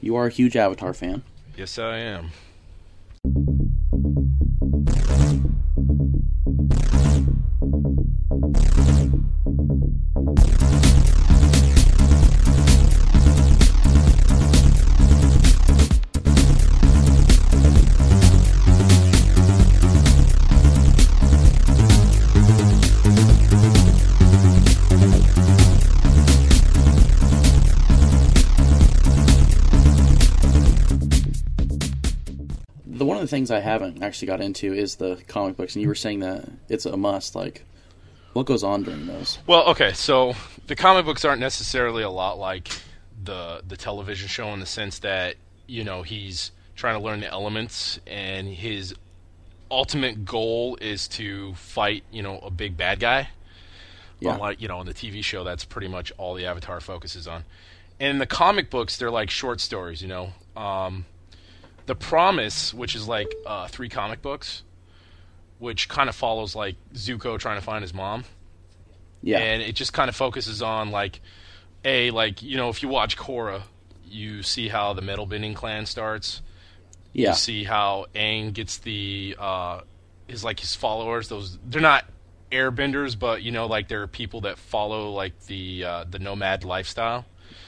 You are a huge Avatar fan. Yes, I am. Things I haven't actually got into is the comic books, and you were saying that it's a must. Like, what goes on during those? Well, okay, so the comic books aren't necessarily a lot like the the television show in the sense that you know he's trying to learn the elements, and his ultimate goal is to fight you know a big bad guy. Yeah. Unlike you know in the TV show, that's pretty much all the Avatar focuses on. And in the comic books, they're like short stories. You know, um, the Promise, which is like uh, three comic books, which kind of follows like Zuko trying to find his mom Yeah, and it just kind of focuses on like a like you know if you watch Korra, you see how the metal bending clan starts. yeah, You see how Aang gets the uh, his like his followers. Those they're not airbenders, but you know like there are people that follow like the uh, the nomad lifestyle.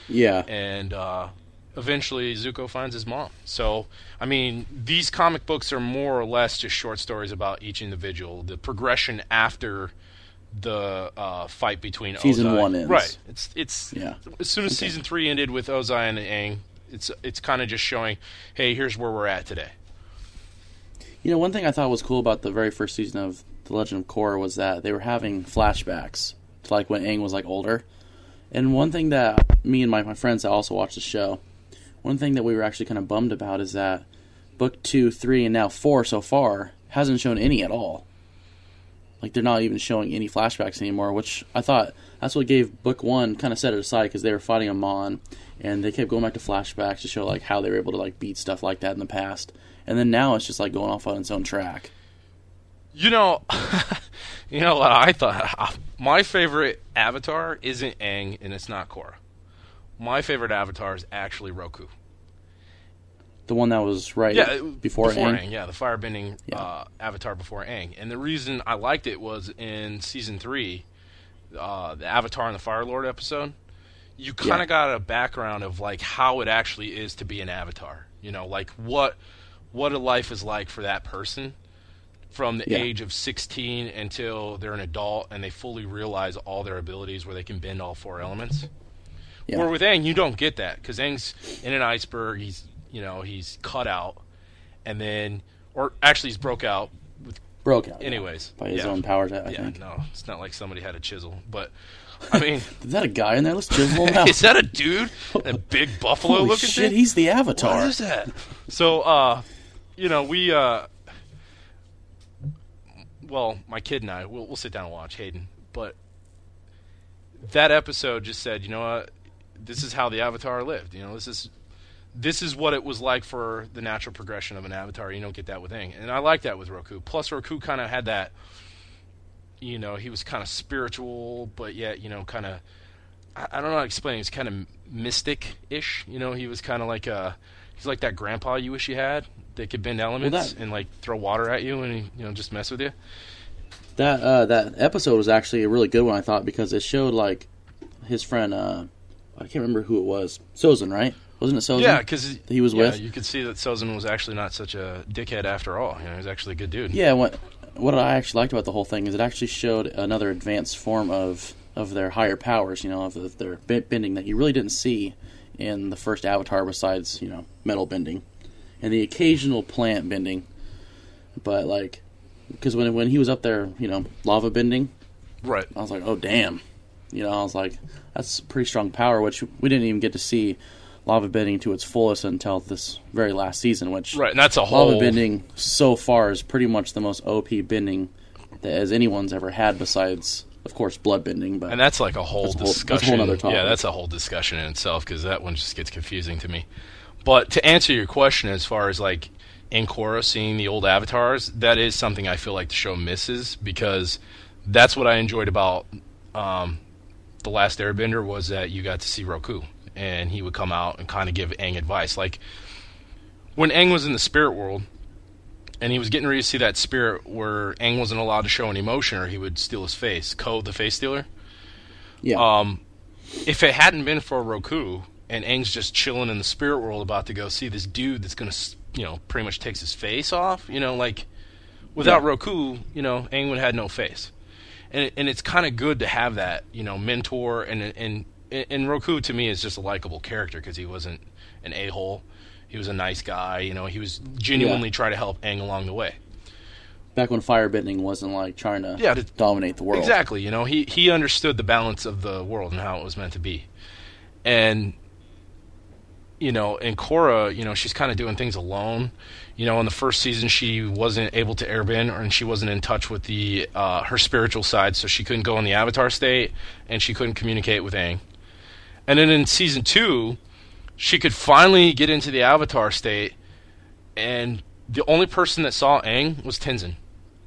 yeah. And uh, eventually Zuko finds his mom. So I mean these comic books are more or less just short stories about each individual. The progression after the uh, fight between Season Ozai. one ends. right? It's it's Yeah. As soon as season three ended with Ozai and Aang, it's it's kind of just showing, hey, here's where we're at today. You know, one thing I thought was cool about the very first season of The Legend of Korra was that they were having flashbacks to like when Aang was like older. And one thing that me and my, my friends that also watched the show, one thing that we were actually kind of bummed about is that book two, three, and now four so far hasn't shown any at all. Like they're not even showing any flashbacks anymore, which I thought that's what gave book one kind of set it aside because they were fighting Amon, and they kept going back to flashbacks to show like how they were able to like beat stuff like that in the past, and then now it's just like going off on its own track. You know, you know what I thought. My favorite Avatar isn't Aang, and it's not Korra. My favorite Avatar is actually Roku. The one that was right Yeah, before, Aang. Aang. Yeah, the firebending Yeah. uh, Avatar before Aang. And the reason I liked it was in season three, uh, the Avatar and the Fire Lord episode. You kind of Yeah. got a background of like how it actually is to be an Avatar. You know, like what what a life is like for that person from the Yeah. age of 16 until they're an adult and they fully realize all their abilities where they can bend all four elements. Yeah. Where with Aang, you don't get that because Aang's in an iceberg. He's you know he's cut out, and then or actually he's broke out. With, Broke out. yeah. anyways, by his yeah. own powers, I I yeah, think. no, it's not like somebody had a chisel, but I mean, Is that a guy in there? Let's chisel him out. is that a dude? A big buffalo Holy looking shit, thing? he's the Avatar. What is that? So, uh, you know, we, uh, well, my kid and I, we'll, we'll sit down and watch Hayden. But that episode just said, you know what? This is how the Avatar lived. You know, this is this is what it was like for the natural progression of an Avatar. You don't get that with Aang, and I like that with Roku. Plus, Roku kind of had that. You know, he was kind of spiritual, but yet, you know, kind of. I, I don't know how to explain. He's kind of mystic-ish. You know, he was kind of like a. He's like that grandpa you wish you had that could bend elements that- and like throw water at you and you know just mess with you. That uh, that episode was actually a really good one, I thought, because it showed like his friend. Uh, I can't remember who it was. Sozin, right? Wasn't it Sozin? Yeah, because he was yeah, with? You could see that Sozin was actually not such a dickhead after all. You know, he was actually a good dude. Yeah. What what I actually liked about the whole thing is it actually showed another advanced form of of their higher powers. You know, of, of their bending that you really didn't see in the first Avatar, besides you know metal bending and the occasional plant bending. But like, because when when he was up there, you know, lava bending, Right. I was like, oh damn, you know, I was like, that's pretty strong power, which we didn't even get to see lava bending to its fullest until this very last season, which Right, and that's a whole lava bending so far is pretty much the most OP bending that as anyone's ever had, besides of course blood bending. But And that's like a whole That's a whole- that's a discussion. whole. Yeah, that's a whole discussion in itself because that one just gets confusing to me. But to answer your question, as far as like in Korra seeing the old avatars, that is something I feel like the show misses because that's what I enjoyed about um, the Last Airbender was that you got to see Roku and he would come out and kind of give Aang advice. Like when Aang was in the spirit world, and he was getting ready to see that spirit where Aang wasn't allowed to show an emotion, or he would steal his face. Koh, the face stealer. Yeah. Um, if it hadn't been for Roku and Aang's just chilling in the spirit world, about to go see this dude that's gonna, you know, pretty much takes his face off. You know, like without Yeah. Roku, you know, Aang would have had no face. And and it's kind of good to have that, you know, mentor and and and Roku to me is just a likable character because he wasn't an a hole. He was a nice guy. You know, he was genuinely trying to help Aang along the way. Back when firebending wasn't like trying to Yeah, to- dominate the world. Exactly. You know, he he understood the balance of the world and how it was meant to be, and you know, and Korra, you know, she's kind of doing things alone. You know, in the first season, she wasn't able to airbend, and she wasn't in touch with the uh, her spiritual side, so she couldn't go in the Avatar state, and she couldn't communicate with Aang. And then in season two, she could finally get into the Avatar state, and the only person that saw Aang was Tenzin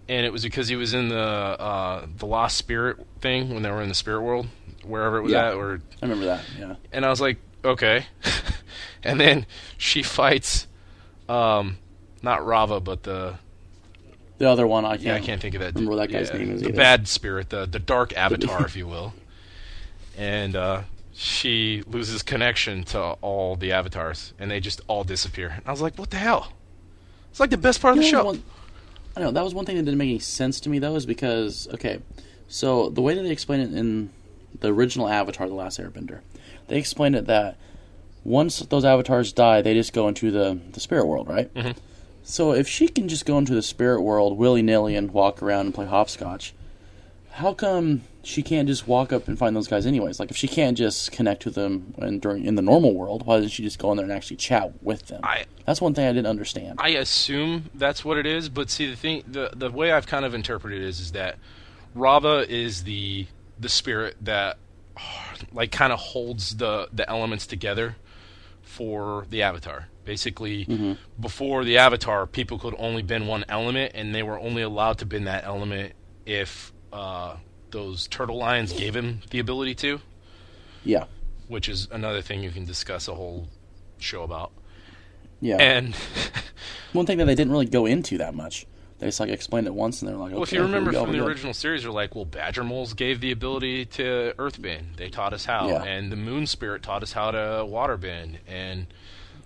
and it was because he was in the uh, the lost spirit thing when they were in the spirit world, wherever it was Yeah. at. Or I remember that. Yeah. and I was like, okay. and then she fights, um, not Raava, but the The other one, I can't. yeah, I can't think of that. remember that guy's yeah, name is The either. bad spirit, the the dark avatar, if you will. And uh, she loses connection to all the avatars, and they just all disappear. And I was like, what the hell? It's like the best part of the show. one- I know that was one thing that didn't make any sense to me though, is because okay, so the way that they explain it in the original Avatar, The Last Airbender, they explained it that once those avatars die, they just go into the the spirit world, right? Mhm. So if she can just go into the spirit world willy nilly and walk around and play hopscotch, how come she can't just walk up and find those guys anyways? Like if she can't just connect with them in, during in the normal world, why doesn't she just go in there and actually chat with them? I That's one thing I didn't understand. I assume that's what it is, but see the thing the the way I've kind of interpreted it is is that Raava is the the spirit that like kind of holds the the elements together for the avatar. Basically, before the avatar, people could only bend one element, and they were only allowed to bend that element if uh, those turtle lions gave him the ability to, yeah, which is another thing you can discuss a whole show about. yeah. And One thing that they didn't really go into that much. They just like explained it once, and they're like, okay, Well, if you remember we from the original series, they're like, well, badger moles gave the ability to Earth bend. They taught us how, Yeah. and the moon spirit taught us how to water bend, and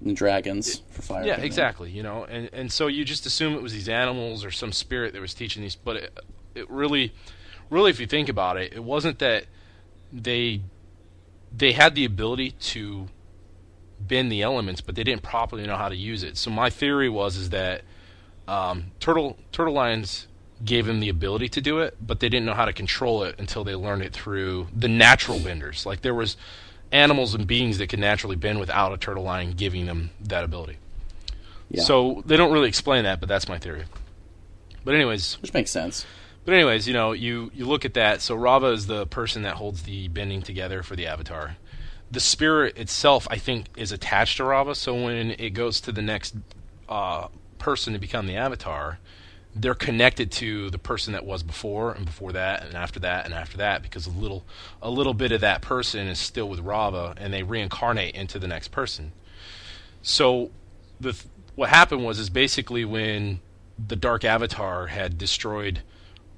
and dragons for fire. yeah, exactly. You know, and and so you just assume it was these animals or some spirit that was teaching these, but it, it really, really, if you think about it, it wasn't that they they had the ability to bend the elements, but they didn't properly know how to use it. So my theory was is that um, turtle turtle lions gave them the ability to do it, but they didn't know how to control it until they learned it through the natural benders. Like there was animals and beings that could naturally bend without a turtle lion giving them that ability. Yeah. So they don't really explain that, but that's my theory. But anyways, which makes sense. but anyways, you know, you you look at that. So Raava is the person that holds the bending together for the avatar. The spirit itself, I think, is attached to Raava. So when it goes to the next uh, person to become the avatar, they're connected to the person that was before and before that and after that and after that because a little a little bit of that person is still with Raava and they reincarnate into the next person. So the what happened was is basically when the Dark Avatar had destroyed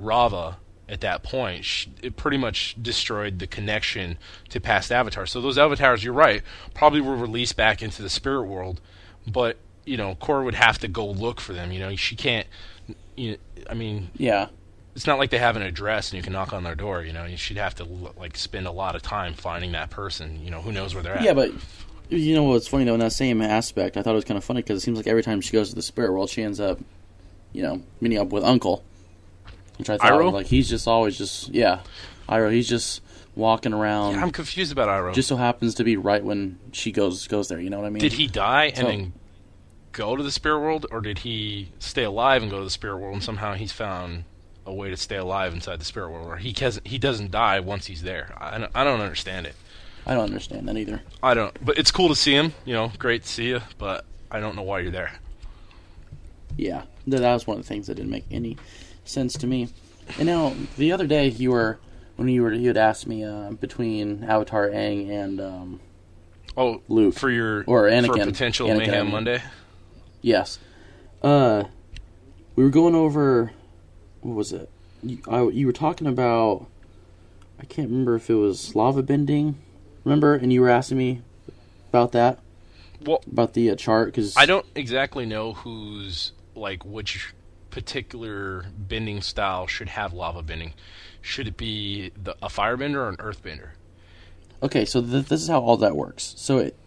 Raava at that point, it pretty much destroyed the connection to past avatars. So those avatars, you're right, probably were released back into the spirit world, but you know, Korra would have to go look for them. You know, she can't. You I mean, Yeah, it's not like they have an address and you can knock on their door. You know, she'd have to like spend a lot of time finding that person. You know, who knows where they're at? yeah, but you know what's funny though? In that same aspect, I thought it was kind of funny because it seems like every time she goes to the spirit world, she ends up, you know, meeting up with Uncle, which I thought Iroh? like he's just always just yeah, Iroh. He's just walking around. I'm confused about Iroh. just so happens to be right when she goes goes there. You know what I mean? Did he die and then go to the spirit world, or did he stay alive and go to the spirit world, and somehow he's found a way to stay alive inside the spirit world, or he doesn't he doesn't die once he's there? I don't, I don't understand it. I don't understand that either. I don't. But it's cool to see him. You know, great to see you. But I don't know why you're there. Yeah, that was one of the things that didn't make any sense to me. And now the other day you were when you were you had asked me uh, between Avatar Aang and um, Oh, Luke for your or for Anakin. potential Anakin, mayhem. Monday. Yes. Uh, we were going over. What was it? You, I, you were talking about. I can't remember if it was lava bending. Remember, and you were asking me about that Well, about the uh, chart because I don't exactly know who's like which particular bending style should have lava bending. Should it be the, a firebender or an earthbender? Okay, so th- this is how all that works. So, it,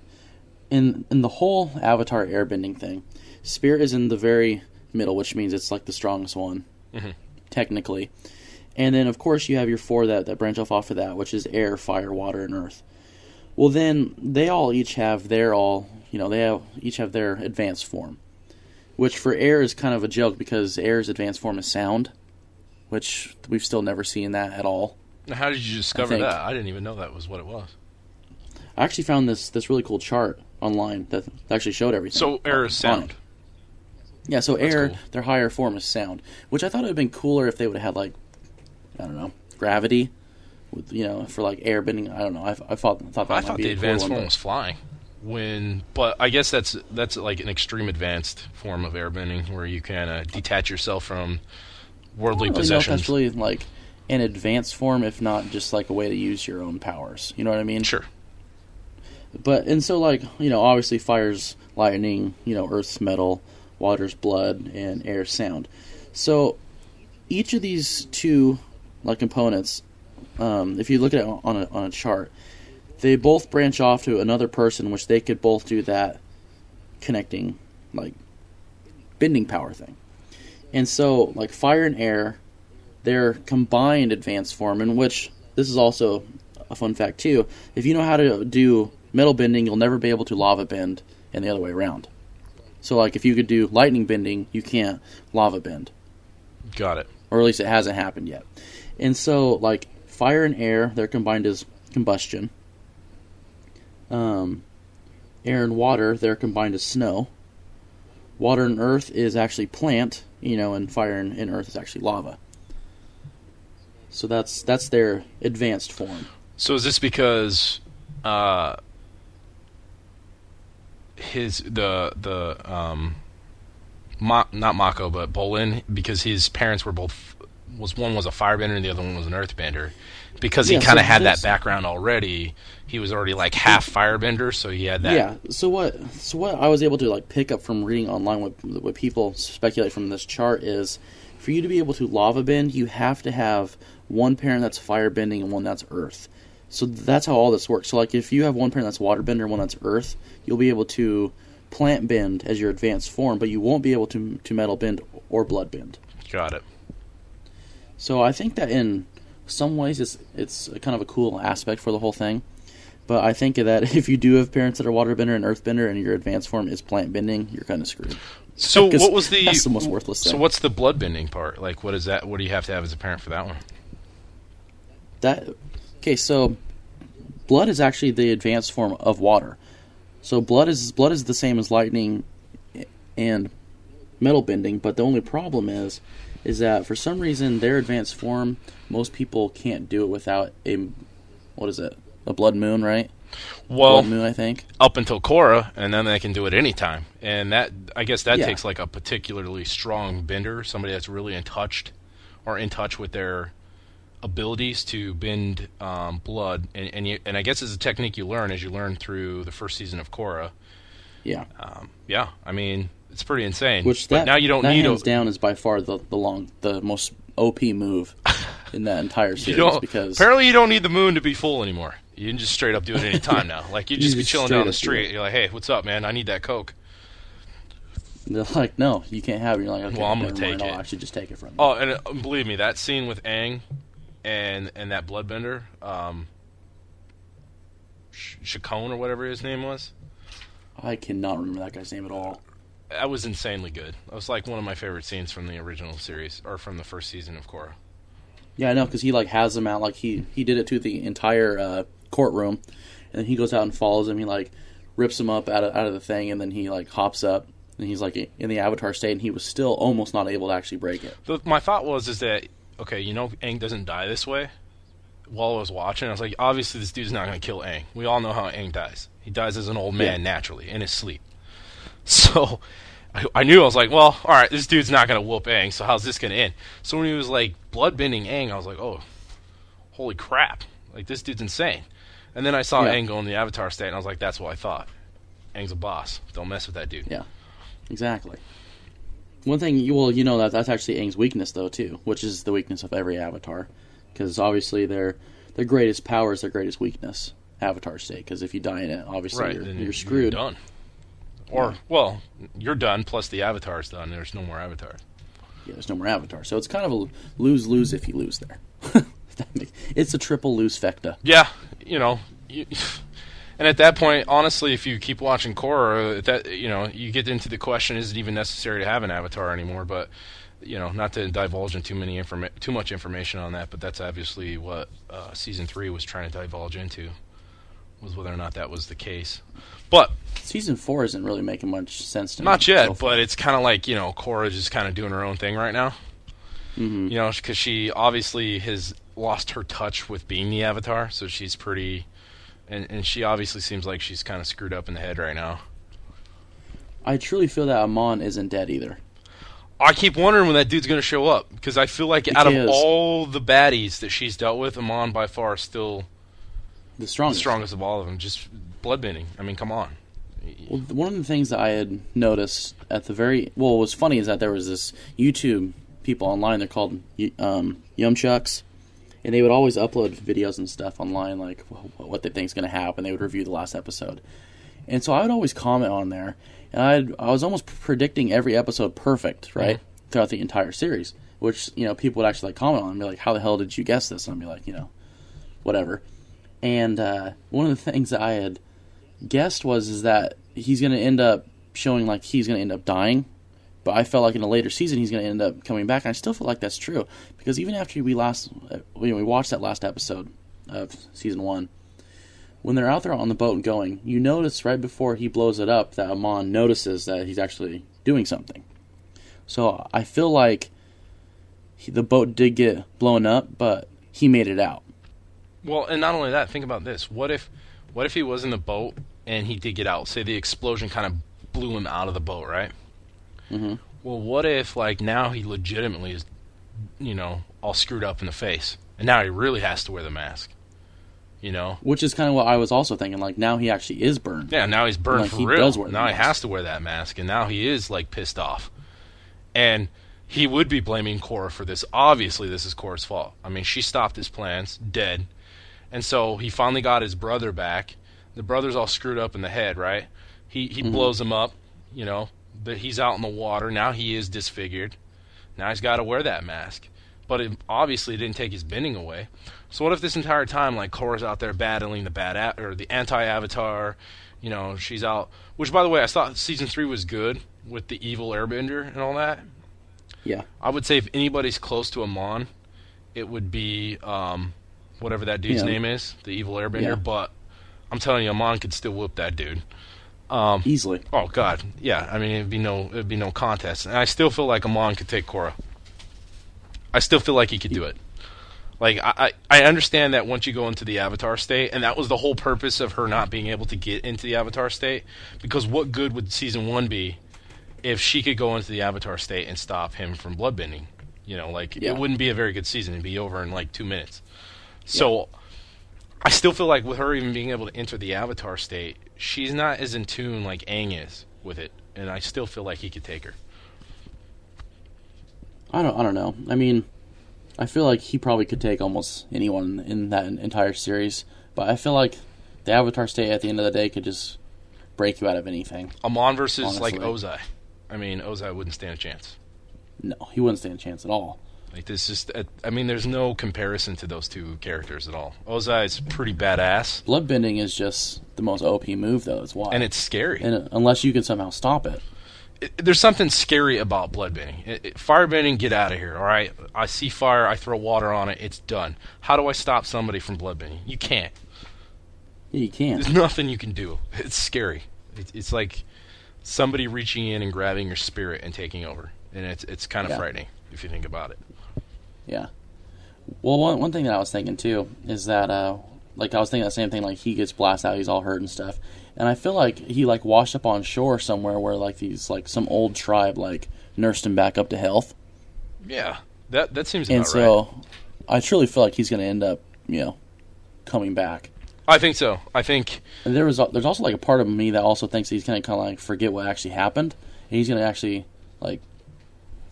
in in the whole Avatar airbending thing, Spirit is in the very middle, which means it's like the strongest one, Mhm. technically. And then, of course, you have your four that, that branch off off of that, which is air, fire, water, and earth. Well, then they all each have their all, you know, they have each have their advanced form, which for air is kind of a joke because air's advanced form is sound, which we've still never seen that at all. Now, how did you discover think- that? I didn't even know that was what it was. I actually found this this really cool chart online that actually showed everything. So air is sound. Yeah, so That's air, cool. their higher form is sound, which I thought it would have been cooler if they would have had like, I don't know, gravity, with you know, for like air bending. I don't know. I, I thought thought that I thought the advanced form but- was flying. When, but I guess that's that's like an extreme advanced form of airbending where you can uh, detach yourself from worldly I don't really know if possessions. that's really like an advanced form, if not just like a way to use your own powers. You know what I mean? Sure. But and so like you know, obviously fire's lightning, you know, earth's metal, water's blood, and air's sound. So each of these two like components, um, if you look at it on a on a chart, they both branch off to another person, which they could both do that connecting like bending power thing. And so like fire and air, their combined advanced form, in which this is also a fun fact too. If you know how to do metal bending, you'll never be able to lava bend, and the other way around. So, like, if you could do lightning bending, you can't lava bend, Got it. or at least it hasn't happened yet. And so, like, fire and air, they're combined as combustion. Um, air and water, they're combined as snow. Water and earth is actually plant, you know, and fire and, and earth is actually lava. So that's that's their advanced form. So is this because uh, his the the um, Ma, not Mako but Bolin because his parents were both was one was a firebender and the other one was an earthbender because he Yeah, kind of so had that background already. He was already like half firebender, so he had that. Yeah. So what? So what I was able to like pick up from reading online what what people speculate from this chart is, for you to be able to lava bend, you have to have one parent that's fire bending and one that's earth. So that's how all this works. So like if you have one parent that's water bender and one that's earth, you'll be able to plant bend as your advanced form, but you won't be able to to metal bend or blood bend. Got it. So I think that in some ways it's it's kind of a cool aspect for the whole thing. But I think that if you do have parents that are waterbender and earthbender and your advanced form is plant bending, you're kind of screwed. So what was the that's the most worthless So what's the blood bending part? Like, what is that? What do you have to have as a parent for that one? That okay, so blood is actually the advanced form of water. So blood is blood is the same as lightning and metal bending, but the only problem is is that for some reason their advanced form most people can't do it without a what is it? A blood moon, right? Well, blood moon, I think. up until Korra, and then they can do it anytime. And that, I guess, that Yeah. takes like a particularly strong bender, somebody that's really in touch, or in touch with their abilities to bend um, blood. And and, you, and I guess it's a technique you learn as you learn through the first season of Korra. Yeah. Um, yeah, I mean, it's pretty insane. Which but now you don't that need hands a, down is by far the the long the most OP move in that entire series because apparently you don't need the moon to be full anymore. You can just straight up do it any time now. Like you just be chilling down the street. You're like, hey, what's up, man? I need that coke. they're like, no, you can't have it. You're like, okay, Well, I'm gonna take mind, it. I'll actually just take it from you. Oh, and uh, believe me, that scene with Aang and and that bloodbender, um, Shakone or whatever his name was, I cannot remember that guy's name at all. that was insanely good. That was like one of my favorite scenes from the original series or from the first season of Korra. Yeah, I know because he like has them out. Like he he did it to the entire uh, courtroom, and then he goes out and follows him. He like rips him up out of out of the thing, and then he like hops up, and he's like in the Avatar state, and he was still almost not able to actually break it. The, my thought was is that okay, you know, Aang doesn't die this way. While I was watching, I was like, obviously this dude's not going to kill Aang. We all know how Aang dies. He dies as an old man naturally in his sleep. So I, I knew I was like, well, all right, this dude's not gonna whoop Aang. So how's this gonna end? So when he was like bloodbending Aang, I was like, oh, holy crap! Like this dude's insane. And then I saw Yeah. Aang go in the Avatar state, and I was like, that's what I thought. Aang's a boss. Don't mess with that dude. Yeah, exactly. One thing, well, you know that that's actually Aang's weakness though too, which is the weakness of every Avatar, because obviously their their greatest power is their greatest weakness. Avatar state, because if you die in it, obviously right, you're, you're screwed. done. Or well, you're done. Plus the Avatar's done. There's no more Avatars. Yeah, there's no more Avatar, so it's kind of a lose lose if you lose there. It's a triple lose fecta. Yeah, you know, you, and at that point, honestly, if you keep watching Korra, that you know, you get into the question: Is it even necessary to have an avatar anymore? But you know, not to divulge in too many informa- too much information on that, but that's obviously what uh, season three was trying to divulge into, was whether or not that was the case. But Season four isn't really making much sense to me. not yet. so but it's kind of like you know, Korra just kind of doing her own thing right now. Mhm. You know, because she obviously has lost her touch with being the Avatar, so she's pretty, and and she obviously seems like she's kind of screwed up in the head right now. I truly feel that Amon isn't dead either. I keep wondering when that dude's going to show up because I feel like out of all the baddies that she's dealt with, Amon by far is still The the strongest. strongest of all of them. Just bloodbending. I mean, come on. Well, one of the things that I had noticed at the very well, what was funny is that there was this YouTube people online. They're called um, Yumchucks, and they would always upload videos and stuff online, like what they think is going to happen. They would review the last episode, and so I would always comment on there, and I I was almost predicting every episode perfect, right, throughout the entire series. Which you know people would actually like comment on and be like, "How the hell did you guess this?" And I'd be like, you know, whatever. And uh, one of the things that I had guessed was is that he's going to end up showing like he's going to end up dying. But I felt like in a later season he's going to end up coming back. And I still feel like that's true because even after we last uh, when we watched that last episode of season one, when they're out there on the boat and going, you notice right before he blows it up that Amon notices that he's actually doing something. So I feel like he, the boat did get blown up, but he made it out. Well, and not only that, think about this. What if, what if he was in the boat and he did get out? Say the explosion kind of blew him out of the boat, right? Mhm. Well, what if like now he legitimately is, you know, all screwed up in the face, and now he really has to wear the mask. You know, Which is kind of what I was also thinking. Like now he actually is burned. Yeah, now he's burned Like, for he real. does wear now he has to wear that mask, and now he is like pissed off. And he would be blaming Korra for this. Obviously, this is Korra's fault. I mean, she stopped his plans, dead, and so he finally got his brother back. The brother's all screwed up in the head, right? He he blows him up, you know. But he's out in the water now. He is disfigured. Now he's got to wear that mask. But it obviously didn't take his bending away. So what if this entire time, like Korra's out there battling the bad a- or the anti-Avatar, you know, she's out. Which, by the way, I thought season three was good with the evil Airbender and all that. Yeah. I would say if anybody's close to Amon, it would be um, whatever that dude's Yeah. name is, the evil Airbender. Yeah. But I'm telling you, Amon could still whoop that dude. Um, Easily. Oh God, yeah. I mean, it'd be no, it'd be no contest. And I still feel like Amon could take Korra. I still feel like he could do it. Like I, I, I understand that once you go into the Avatar state, and that was the whole purpose of her not being able to get into the Avatar state. Because what good would season one be if she could go into the Avatar state and stop him from bloodbending? You know, like Yeah. it wouldn't be a very good season. It'd be over in like two minutes. So I still feel like with her even being able to enter the Avatar state, she's not as in tune like Aang is with it, and I still feel like he could take her. I don't. I don't know. I mean, I feel like he probably could take almost anyone in that entire series, but I feel like the Avatar state at the end of the day could just break you out of anything. Amon versus like Ozai. I mean, Ozai wouldn't stand a chance. No, he wouldn't stand a chance at all. Like this just, uh, I mean, there's no comparison to those two characters at all. Ozai's pretty badass, Bloodbending is just the most OP move, though. That's why. and it's scary. and uh, unless you can somehow stop it, it, there's something scary about bloodbending. It, it, firebending, get out of here. All right, I see fire, I throw water on it, it's done. How do I stop somebody from bloodbending? You can't. yeah, you can't. There's nothing you can do. It's scary. It, it's like somebody reaching in and grabbing your spirit and taking over, and it's it's kind of Yeah. frightening if you think about it. Yeah. Well, one one thing that I was thinking too is that, uh, like, I was thinking the same thing. Like, he gets blasted out, he's all hurt and stuff, and I feel like he like washed up on shore somewhere where like these like some old tribe like nursed him back up to health. Yeah, that that seems and so right. I truly feel like he's going to end up, you know, coming back. I think so. I think And there was there's also like a part of me that also thinks he's going to kind of like forget what actually happened, and he's going to actually like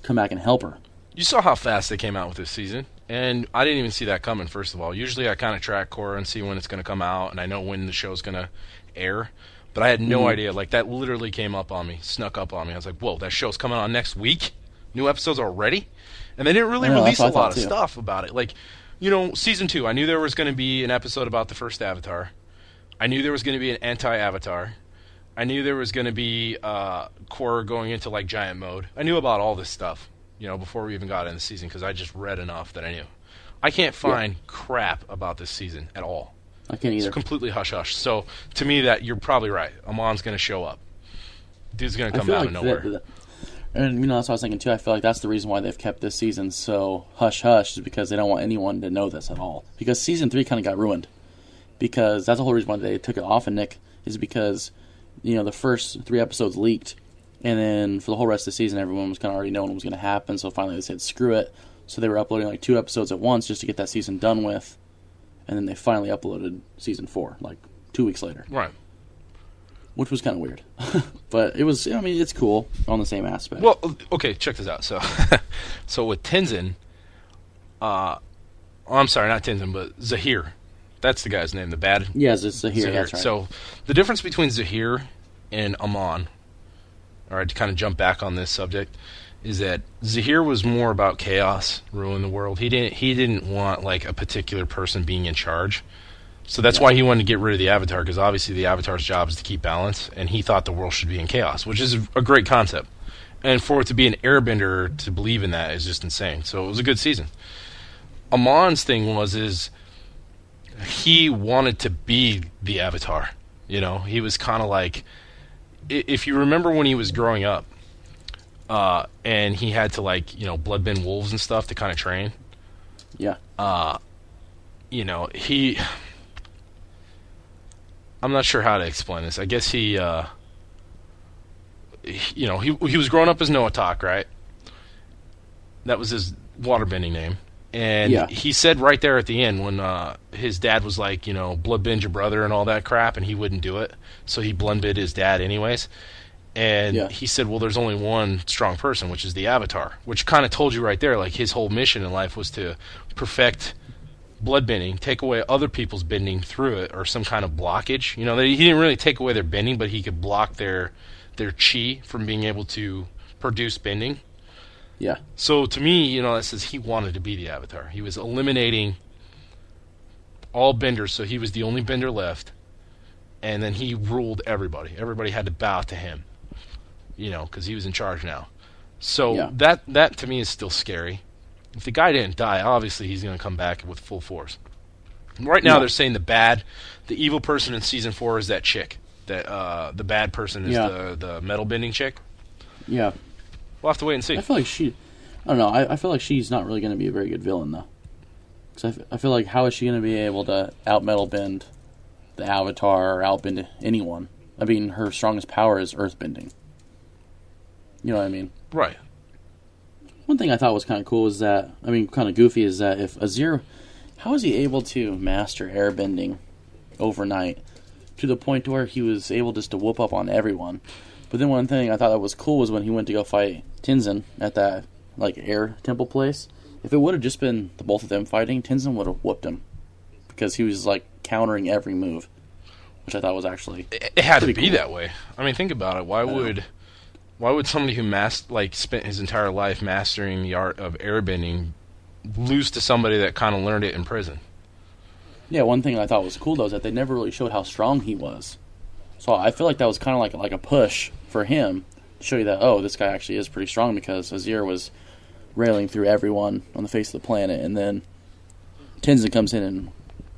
come back and help her. you saw how fast they came out with this season, and I didn't even see that coming. First of all, usually I kind of track Korra and see when it's going to come out, and I know when the show's going to air. But I had no Mhm. idea. Like that literally came up on me, snuck up on me. I was like, "Whoa, that show's coming on next week! New episodes already!" And they didn't really know, release a lot of too. stuff about it. Like, you know, season two, I knew there was going to be an episode about the first Avatar. I knew there was going to be an anti-Avatar. I knew there was going to be uh, Korra going into like giant mode. I knew about all this stuff, you know, before we even got in the season because I just read enough that I knew. I can't find crap about this season at all. I can't either. It's completely hush hush. So to me, that you're probably right. Amon's going to show up. Dude's going to come out like of nowhere. that- that- and you know that's what I was thinking too. I feel like that's the reason why they've kept this season so hush hush is because they don't want anyone to know this at all. Because season three kind of got ruined. Because that's the whole reason why they took it off of Nick is because you know the first three episodes leaked, and then for the whole rest of the season, everyone was kind of already knowing what was going to happen. So finally, they said screw it. So they were uploading like two episodes at once just to get that season done with, and then they finally uploaded season four like two weeks later right. which was kind of weird. but it was, I mean, it's cool on the same aspect. Well, okay, check this out. So, so with Tenzin, uh, oh, I'm sorry, not Tenzin, but Zahir. That's the guy's name, the bad yes, it's. Zahir. That's right. So, the difference between Zahir and Amon, all right, to kind of jump back on this subject, is that Zahir was more about chaos, ruin the world. He didn't he didn't want like a particular person being in charge. So that's Yeah. why he wanted to get rid of the Avatar because obviously the Avatar's job is to keep balance, and he thought the world should be in chaos, which is a great concept. And for it to be an Airbender to believe in that is just insane. So it was a good season. Amon's thing was is he wanted to be the Avatar. You know, he was kind of like, if you remember when he was growing up, uh, and he had to like you know bloodbend wolves and stuff to kind of train. yeah, Uh, you know he. I'm not sure how to explain this. I guess he, uh, he- you know, he he was growing up as Noatak, right? That was his waterbending name. And Yeah. he said right there at the end when uh, his dad was like, you know, bloodbend your brother and all that crap, and he wouldn't do it, so he bloodbend his dad anyways. And Yeah. he said, well, there's only one strong person, which is the Avatar, which kind of told you right there, like his whole mission in life was to perfect blood bending, take away other people's bending through it, or some kind of blockage. You know, they, he didn't really take away their bending, but he could block their their chi from being able to produce bending. Yeah, So to me, you know, that says he wanted to be the Avatar. He was eliminating all benders, so he was the only bender left, and then he ruled everybody. Everybody had to bow to him, you know, because he was in charge now. So Yeah. that that to me is still scary. If the guy didn't die, obviously he's going to come back with full force. Right now, Yeah. they're saying the bad, the evil person in season four is that chick. That uh, the bad person is Yeah. the the metal bending chick. yeah. We'll have to wait and see. I feel like she, I don't know. I, I feel like she's not really going to be a very good villain though. Because I, f- I feel like how is she going to be able to out metal bend the Avatar or outbend anyone? I mean, her strongest power is earth bending. You know what I mean? Right. One thing I thought was kind of cool is that I mean, kind of goofy is that if Zahir, how is he able to master airbending overnight to the point where he was able just to whoop up on everyone? But then one thing I thought that was cool was when he went to go fight Tenzin at that like air temple place. If it would have just been the both of them fighting, Tenzin would have whooped him because he was like countering every move, which I thought was actually it, it had to be cool. that way. I mean, think about it. Why would why would somebody who mas- like spent his entire life mastering the art of airbending lose to somebody that kind of learned it in prison? Yeah, one thing I thought was cool though is that they never really showed how strong he was. So I feel like that was kind of like like a push for him to show you that oh, this guy actually is pretty strong because Zahir was railing through everyone on the face of the planet, and then Tenzin comes in and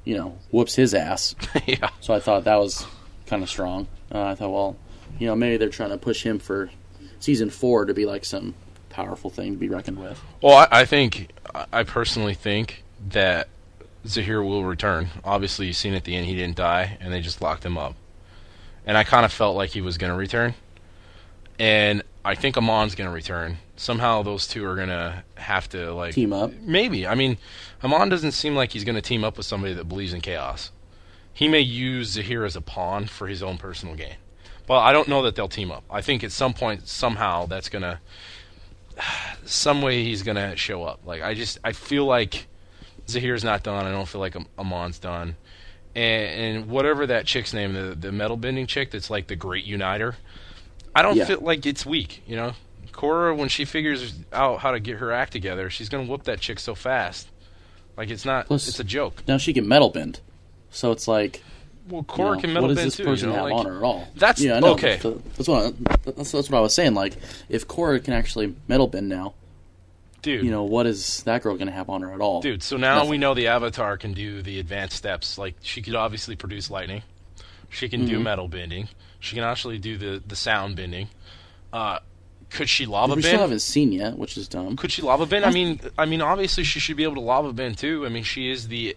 you know whoops his ass. yeah. So I thought that was kind of strong. Uh, I thought, well, you know, maybe they're trying to push him for season four to be like some powerful thing to be reckoned with. Well, I, I think I- I personally think that Zahir will return. Obviously, you've seen at the end he didn't die, and they just locked him up. and I kind of felt like he was going to return. And I think Amon's going to return. Somehow those two are going to have to like Team up. Maybe. I mean, Amon doesn't seem like he's going to team up with somebody that believes in chaos. He may use Zahir as a pawn for his own personal gain. But I don't know that they'll team up. I think at some point, somehow, that's going to. Some way he's going to show up. Like, I just. I feel like Zahir's not done. I don't feel like Amon's done. And, and whatever that chick's name, the, the metal bending chick that's like the great uniter, I don't Yeah. feel like it's weak, you know? Korra, when she figures out how to get her act together, she's going to whoop that chick so fast. Like, it's not. Plus- it's a joke. Now she can metal bend, so it's like Well, you Korra know, can metal what does bend this too. person you know? have like, on her at all? That's- yeah, know. okay. That's, that's what I, that's, that's what I was saying. Like if Korra can actually metal bend now, Dude, you know what is that girl going to have on her at all? Dude, so now we know the Avatar can do the advanced steps. Like she could obviously produce lightning. She can Mm-hmm. do metal bending. She can actually do the the sound bending. Uh, could she lava we bend? still haven't seen yet, which is dumb. could she lava bend? I mean, I mean, obviously she should be able to lava bend too. I mean, she is the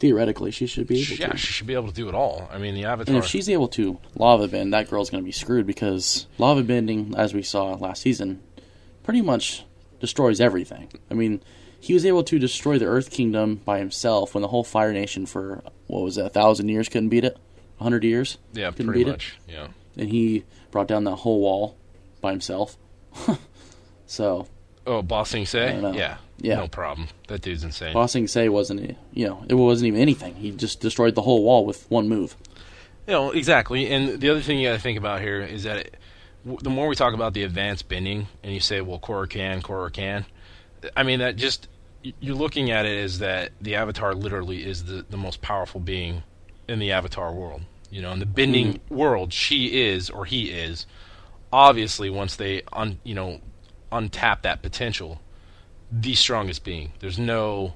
Theoretically, she should be able yeah, to. she should be able to do it all. I mean, the Avatar. And if she's able to lava bend, that girl's going to be screwed because lava bending, as we saw last season, pretty much destroys everything. I mean, he was able to destroy the Earth Kingdom by himself when the whole Fire Nation for what was it, a thousand years couldn't beat it, a hundred years, yeah, couldn't pretty much. Yeah. and he brought down that whole wall by himself. so Oh, Ba Sing Se? Yeah. Yeah. No problem. That dude's insane. Ba Sing Se wasn't, you know, it wasn't even anything. He just destroyed the whole wall with one move. You know, exactly. And the other thing you got to think about here is that it, w- the more we talk about the advanced bending, and you say, well, Korra can, Korra can, I mean, that just, you're looking at it as that the Avatar literally is the, the most powerful being in the Avatar world. You know, in the bending mm-hmm. world, she is, or he is, obviously, once they, un, you know, untap that potential, the strongest being. There's no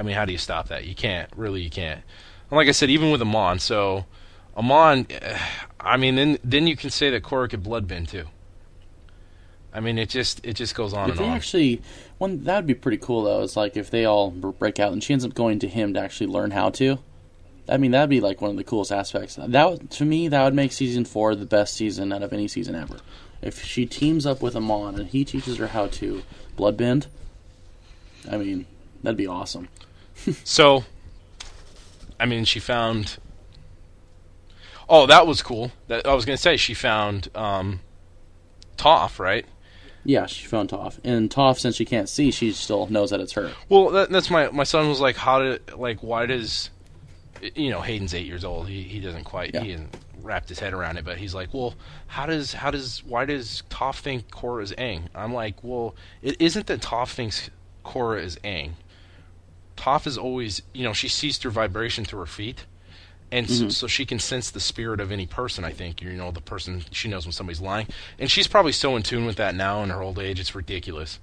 I mean, how do you stop that? You can't. Really, you can't. And like I said, even with Amon, so Amon, I mean, then then you can say that Korra could bloodbend too. I mean, it just it just goes on If and they on. actually, one that would be pretty cool though. Is like if they all break out and she ends up going to him to actually learn how to. I mean, that'd be like one of the coolest aspects. That to me, that would make season four the best season out of any season ever. If she teams up with Amon and he teaches her how to bloodbend, I mean, that'd be awesome. So, I mean, she found. Oh, that was cool. That I was gonna say she found um, Toph, right? Yeah, she found Toph, and Toph, since she can't see, she still knows that it's her. Well, that, that's my my son was like, how did like why does you know Hayden's eight years old. He he doesn't quite Yeah. he hasn't wrapped his head around it, but he's like, well, how does how does why does Toph think Korra is Aang? I'm like, well, it isn't that Toph thinks Korra is Aang. Toph is always you know she sees through vibration through her feet. And so, mm-hmm. so she can sense the spirit of any person. I think you know the person. She knows when somebody's lying, and she's probably so in tune with that now in her old age. It's ridiculous.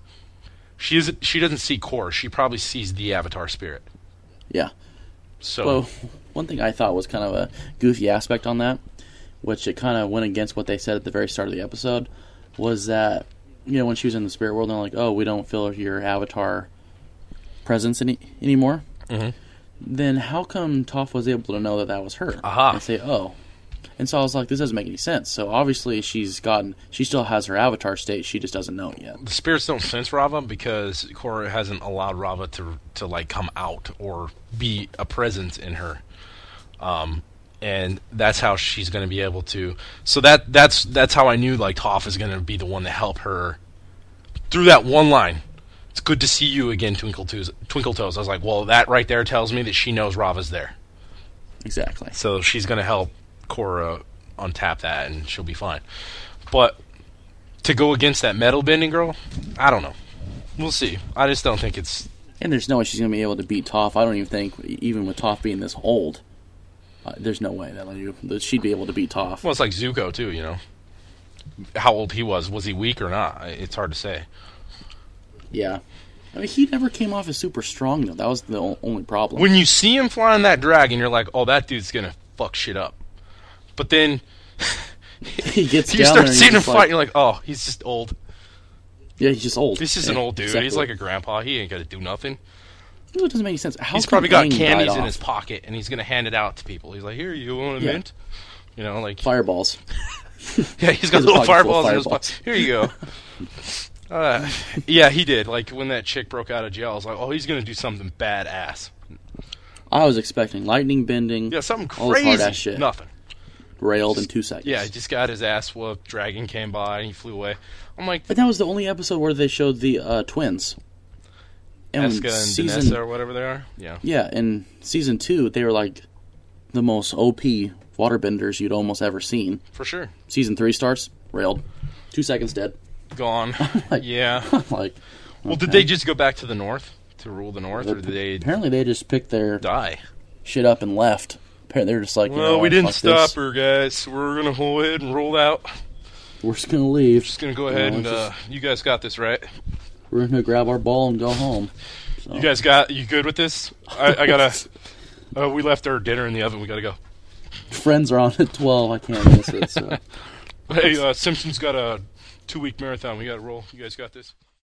She isn't. She doesn't see Korra. She probably sees the Avatar spirit. Yeah. So Well, one thing I thought was kind of a goofy aspect on that, which it kind of went against what they said at the very start of the episode, was that you know when she was in the spirit world, they're like, "Oh, we don't feel your avatar presence any anymore." Mhm. Then how come Toph was able to know that that was her? Aha. And say, "Oh." And so I was like, "This doesn't make any sense." So obviously she's gotten, she still has her avatar state. She just doesn't know it yet. the spirits don't sense Raava because Korra hasn't allowed Raava to to like come out or be a presence in her. Um, and that's how she's going to be able to. So that that's that's how I knew like Toph is going to be the one to help her through that one line. It's good to see you again, Twinkle Toes. Twinkle Toes. I was like, well, that right there tells me that she knows Raava's there. Exactly. So she's going to help Korra untap that, and she'll be fine. But to go against that metal bending girl, I don't know. We'll see. I just don't think it's. And there's no way she's going to be able to beat Toph. I don't even think, even with Toph being this old, uh, there's no way that, that she'd be able to beat Toph. Well, it's like Zuko too. You know, how old he was. Was he weak or not? It's hard to say. Yeah. I mean, he never came off as super strong, though. That was the only problem. When you see him flying that dragon, you're like, oh, that dude's gonna fuck shit up. But then he gets you start seeing him fight, like, you're like, oh, he's just old. yeah, he's just old. This is Yeah, an old dude. exactly. He's like a grandpa. He ain't got to do nothing. It doesn't make any sense. How He's probably got candies in off? his pocket, and he's gonna hand it out to people. He's like, here, you want a Yeah. mint? You know, like Fireballs. yeah, he's got little of fireballs in his pocket. Here you go. Uh, yeah, he did. Like when that chick broke out of jail, I was like, oh, he's gonna do something badass. I was expecting lightning bending, Yeah, something crazy. All hard-ass shit. Nothing. Railed in two seconds. Yeah, he just got his ass whooped. Dragon came by and he flew away. I'm like, But that was the only episode where they showed the uh, twins. And Eska and season, Danessa or whatever they are. Yeah. Yeah, in season two, they were like the most OP waterbenders you'd almost ever seen. For sure. Season three starts, railed. Two seconds dead. Gone. Like- yeah. like, Well, did they just go back to the north to rule the north, or did they Apparently, they just picked their die? shit up and left. Apparently, they're just like, Well, know we didn't stop this. her, guys. We're gonna go ahead and roll out. We're just gonna leave. Just gonna go You ahead know, and it's uh, you guys got this, right? We're gonna grab our ball and go home. So, You guys got you good with this? I, I gotta. Uh, we left our dinner in the oven. We gotta go. friends are on at twelve. I can't miss it. So. Hey, uh, Simpsons got a two week marathon. We gotta roll. You guys got this.